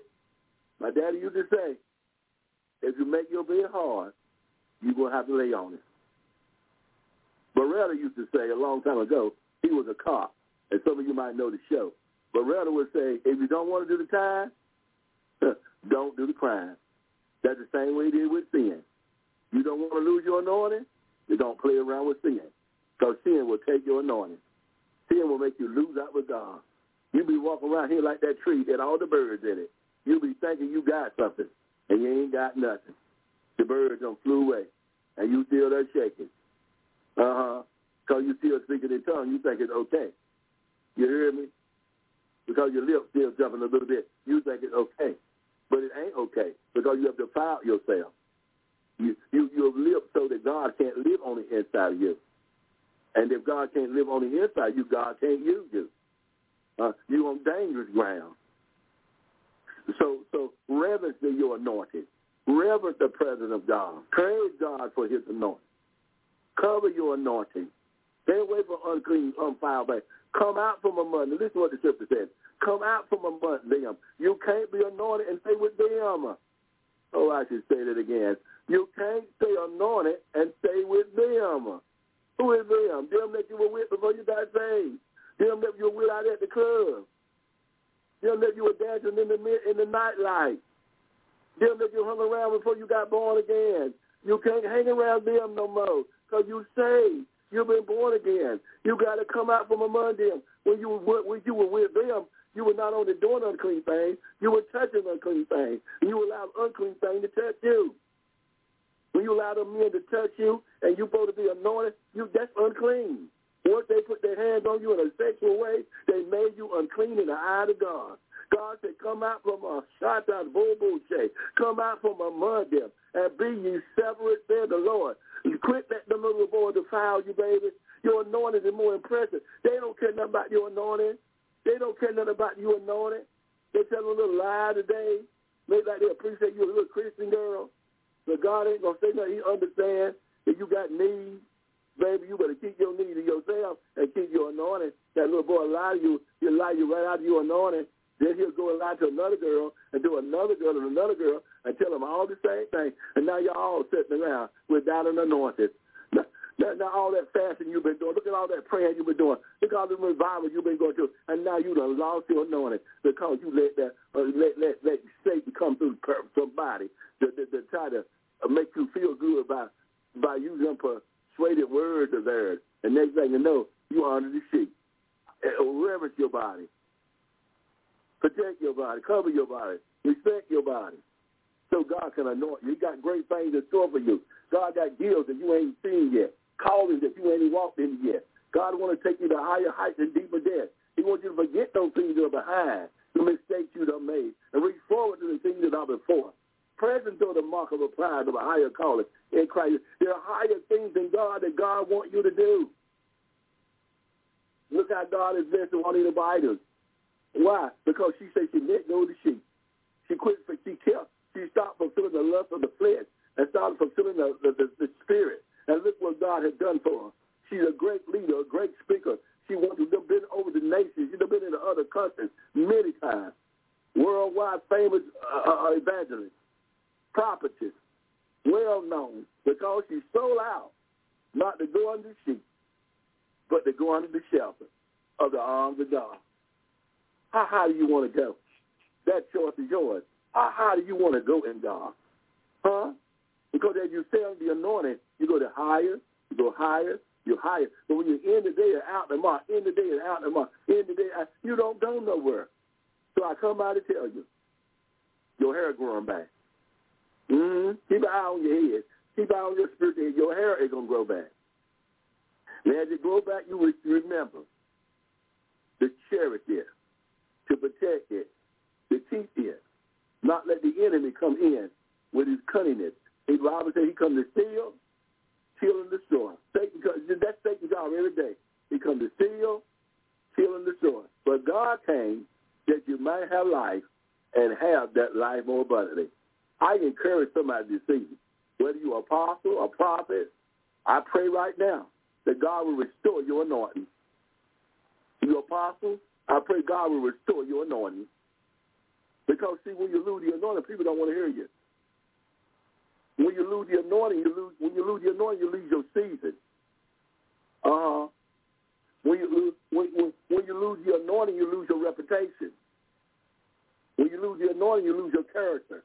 my daddy used to say, if you make your bed hard, you're going to have to lay on it. Baretta used to say a long time ago, he was a cop, and some of you might know the show. Baretta would say, if you don't want to do the time, don't do the crime. That's the same way he did with sin. You don't want to lose your anointing, you don't play around with sin. Because sin will take your anointing. Sin will make you lose out with God. You'll be walking around here like that tree that all the birds in it. You'll be thinking you got something, and you ain't got nothing. The birds don't flew away, and you still there shaking. Uh-huh. Because you still speaking in tongues, you think it's okay. You hear me? Because your lips still jumping a little bit, you think it's okay. But it ain't okay because you have defiled yourself. You, you, you have lived so that God can't live on the inside of you. And if God can't live on the inside you, God can't use you. Uh, you're on dangerous ground. So, so reverence your anointing. Reverence the presence of God. Praise God for his anointing. Cover your anointing. Stay away from unclean, unfiled things. Come out from among them. Listen to what the scripture says. Come out from among them. You can't be anointed and stay with them. Oh, I should say that again. You can't stay anointed and stay with them. Who is them? Them that you were with before you got saved. Them that you were with out at the club. Them that you were dancing in the in the nightlight. Them that you hung around before you got born again. You can't hang around them no more because you saved. You've been born again. You got to come out from among them. When you were when you were with them, you were not only doing unclean things, you were touching unclean things. You allowed unclean things to touch you. When you allow them men to touch you and you're supposed to be anointed, you that's unclean. Once they put their hands on you in a sexual way, they made you unclean in the eye of God. God said, come out from a shatan bobuche. Come out from among them and be ye separate, said the Lord. You quit letting them little boy defile you, baby. Your anointing is more impressive. They don't care nothing about your anointing. They don't care nothing about your anointing. They tell a little lie today. Maybe like they appreciate you a little Christian girl. But God ain't going to say nothing. He understands that you got needs. Baby, you better keep your need to yourself and keep your anointing. That little boy lie to you. He'll lie you right out of your anointing. Then he'll go and lie to another girl and do another girl and another girl and tell them all the same thing. And now y'all all sitting around without an anointed. Now, now, now all that fasting you've been doing, look at all that praying you've been doing, look at all the revival you've been going through, and now you done lost your anointing because you let that uh, let let let Satan come through somebody to, to, to try to make you feel good by by using persuaded words of theirs. And next thing you know, you under the sheet. Reverence your body. Protect your body. Cover your body. Respect your body. So God can anoint you. He got great things in store for you. God got gifts that you ain't seen yet. Callings that you ain't walked in yet. God want to take you to higher heights and deeper depths. He wants you to forget those things that are behind, the mistakes you done made, and reach forward to the things that are before. Present to the mark of a prize of a higher calling in Christ. There are higher things in God that God wants you to do. Look how God is blessed Juanita Bynum. Why? Because she said she let go of the sheep. She quit, she kept, she stopped fulfilling the lust of the flesh and started fulfilling the, the, the, the spirit. And look what God had done for her. She's a great leader, a great speaker. She wants to been over the nations. She's been in the other countries many times. Worldwide famous uh, uh, evangelist, prophetess, well known because she sold out not to go under the sheep, but to go under the shelter of the arms of God. How high do you want to go? That choice is yours. How high do you want to go in God? Huh? Because as you under the anointing, you go to higher, you go higher, you're higher. But when you're in the day and out the mark, in the day and out the mark, in the day, you don't go nowhere. So I come by to tell you, your hair growing back. Mm-hmm. Keep an eye on your head. Keep an eye on your spirit. Your hair is going to grow back. And as it grow back, you will remember to cherish it, to protect it, to keep it, not let the enemy come in with his cunningness. The Bible says he comes to steal, kill, and destroy. Satan, that's Satan's job every day. He comes to steal, kill, and destroy. But God came that you might have life and have that life more abundantly. I encourage somebody to see, whether you're apostle, or prophet, I pray right now that God will restore your anointing. You apostle, I pray God will restore your anointing. Because see, when you lose the anointing, people don't want to hear you. When you lose the anointing, you lose. When you lose the anointing, you lose your season. Uh huh. When you lose, when, when, when you lose the anointing, you lose your reputation. When you lose the anointing, you lose your character.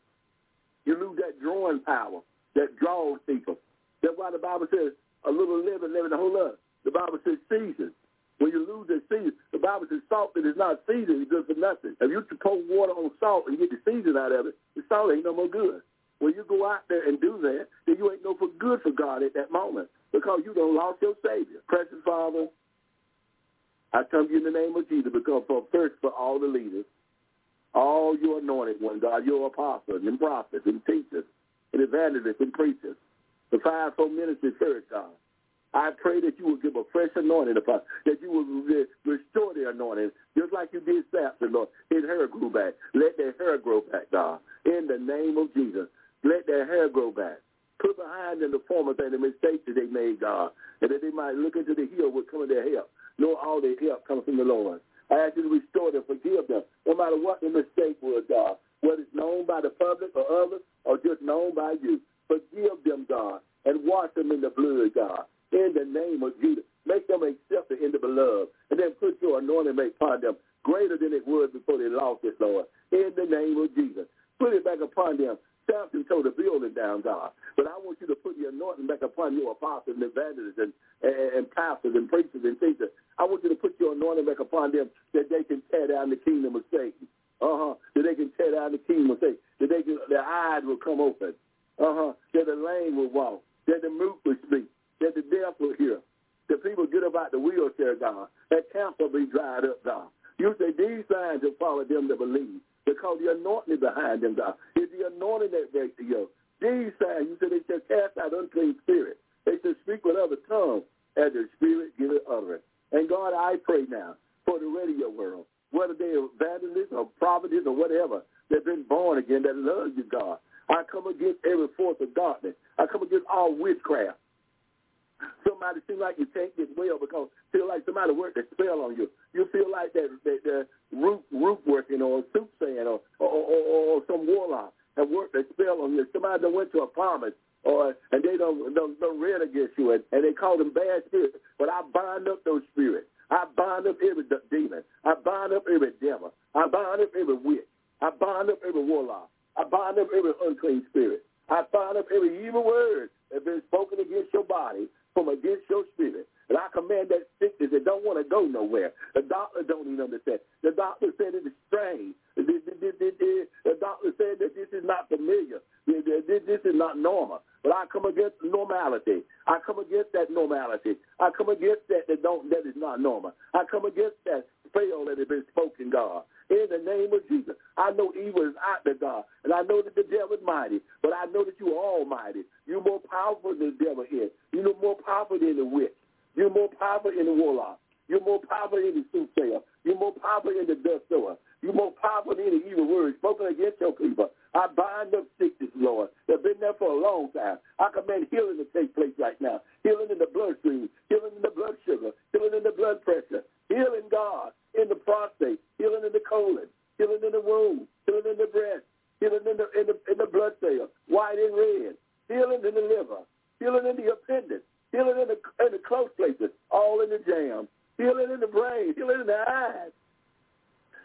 You lose that drawing power that draws people. That's why the Bible says a little leaven, leaven the whole up. The Bible says season. When you lose that season, the Bible says salt that is not seasoned is good for nothing. If you pour water on salt and get the season out of it, the salt ain't no more good. When you go out there and do that, then you ain't no for good for God at that moment because you don't lost your Savior. Precious Father, I come to you in the name of Jesus because for first for all the leaders, all your anointed ones, God, your apostles and prophets and teachers and evangelists and preachers, the fivefold ministry church, God. I pray that you will give a fresh anointing upon, that you will re- restore the anointing, just like you did Samson, Lord. His hair grew back. Let their hair grow back, God. In the name of Jesus, let their hair grow back. Put behind them the former thing, the mistakes that they made, God, and that they might look into the hill with coming their help. Know all their help comes from the Lord. I ask you to restore them, forgive them, no matter what the mistake was, God, whether it's known by the public or others or just known by you. Forgive them, God, and wash them in the blood, God, in the name of Jesus. Make them accepted in the beloved, and then put your anointing upon them greater than it was before they lost it, Lord, in the name of Jesus. Put it back upon them. Samson tore the building down, God. But I want you to put the anointing back upon your apostles and evangelists and, and, and pastors and preachers and teachers. I want you to put your anointing back upon them that they can tear down the kingdom of Satan. Uh-huh. That they can tear down the kingdom of Satan. That they can, their eyes will come open. Uh-huh. That the lame will walk. That the mute will speak. That the deaf will hear. That people get up out the wheelchair, God. That cancer will be dried up, God. You say these signs will follow them that believe because the anointing behind them, God. It's the anointing that breaks the yoke. These signs, you said they shall cast out unclean spirits. They shall speak with other tongues as the Spirit giveth utterance. And God, I pray now for the radio world, whether they are evangelists or prophets or whatever, they've been born again, that love you, God. I come against every force of darkness. I come against all witchcraft. Somebody seem like you can't get well because feel like somebody worked a spell on you. You feel like that that, that root root working or soothsaying or or, or or some warlock have worked a spell on you. Somebody that went to a promise or and they don't don't, don't read against you and, and they call them bad spirits. But I bind up those spirits. I bind up every demon. I bind up every devil. I bind up every witch. I bind up every warlock. I bind up every unclean spirit. I bind up every evil word that's been spoken against your body from against your spirit. And I command that sickness that don't want to go nowhere. The doctor don't even understand. The doctor said it is strange. The, doctor said that this is not familiar. This is not normal. But I come against normality. I come against that normality. I come against that that don't that is not normal. I come against that spell that has been spoken, God. In the name of Jesus. I know evil is out there, God. And I know that the devil is mighty. But I know that you are almighty. You're more powerful than the devil is. You're more powerful than the witch. You're more powerful in the warlock. You're more powerful in the soothsayer. You're more powerful in the dust sower. You're more powerful in the evil words spoken against your people. I bind up sickness, Lord. They've been there for a long time. I command healing to take place right now. Healing in the bloodstream, healing in the blood sugar, healing in the blood pressure, healing, God, in the prostate, healing in the colon, healing in the womb, healing in the breast, healing in the, in the, in the blood cell, white and red, healing in the liver, healing in the appendix, healing in the, in the close places, all in the jam, healing in the brain, healing in the eyes,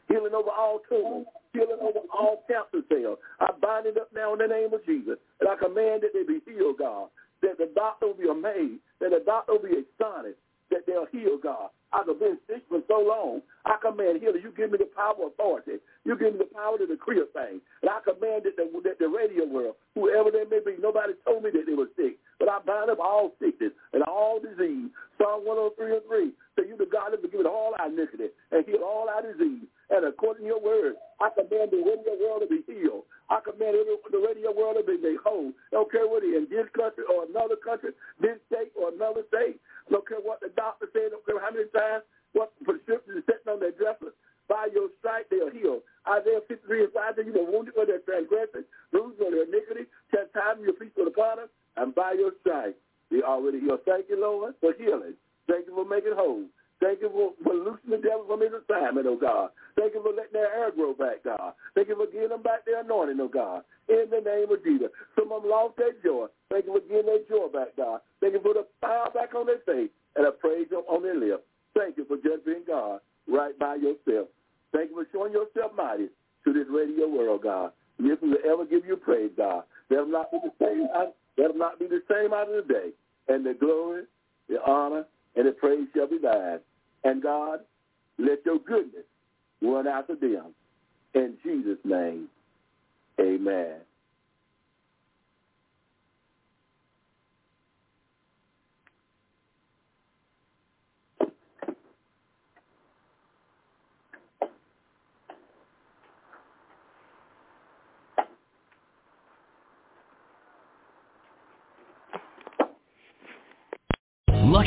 healing over all tumors, healing over all cancer cells. I bind it up now in the name of Jesus, and I command that they be healed, God, that the doctor will be amazed, that the doctor will be astonished, that they'll heal, God. I've been sick for so long. I command healing. You give me the power of authority. You give me the power to decree a thing. And I command that the, that the radio world, whoever they may be, nobody told me that they were sick. But I bind up all sickness and all disease. Psalm 103 and 3. So you the God that forgive all our iniquity and heal all our disease. And according to your word, I command the radio world to be healed. I command every, the radio world to be made whole. Don't care whether in this country or another country, this state or another state. Don't care what the doctor said. Don't care how many times what prescription is sitting on their dresser. By your stripe they are healed. Isaiah 53 and 5 says, You were wounded for their transgression, bruised for their iniquity, chastisement your peace the upon us, and by your stripe they already healed. Thank you, Lord, for healing. Thank you for making whole. Thank you for, for loosing the devil from his assignment, oh God. Thank you for letting their hair grow back, God. Thank you for giving them back their anointing, oh God. In the name of Jesus. Some of them lost their joy. Thank you for giving their joy back, God. Thank you for the power back on their face and a praise on their lips. Thank you for just being God right by yourself. Thank you for showing yourself mighty to this radio world, God. And if we will ever give you praise, God, let them not be the same. Let them not be the same out of the day. And the glory, the honor, and the praise shall be thine. And God, let your goodness run after them. In Jesus' name, amen.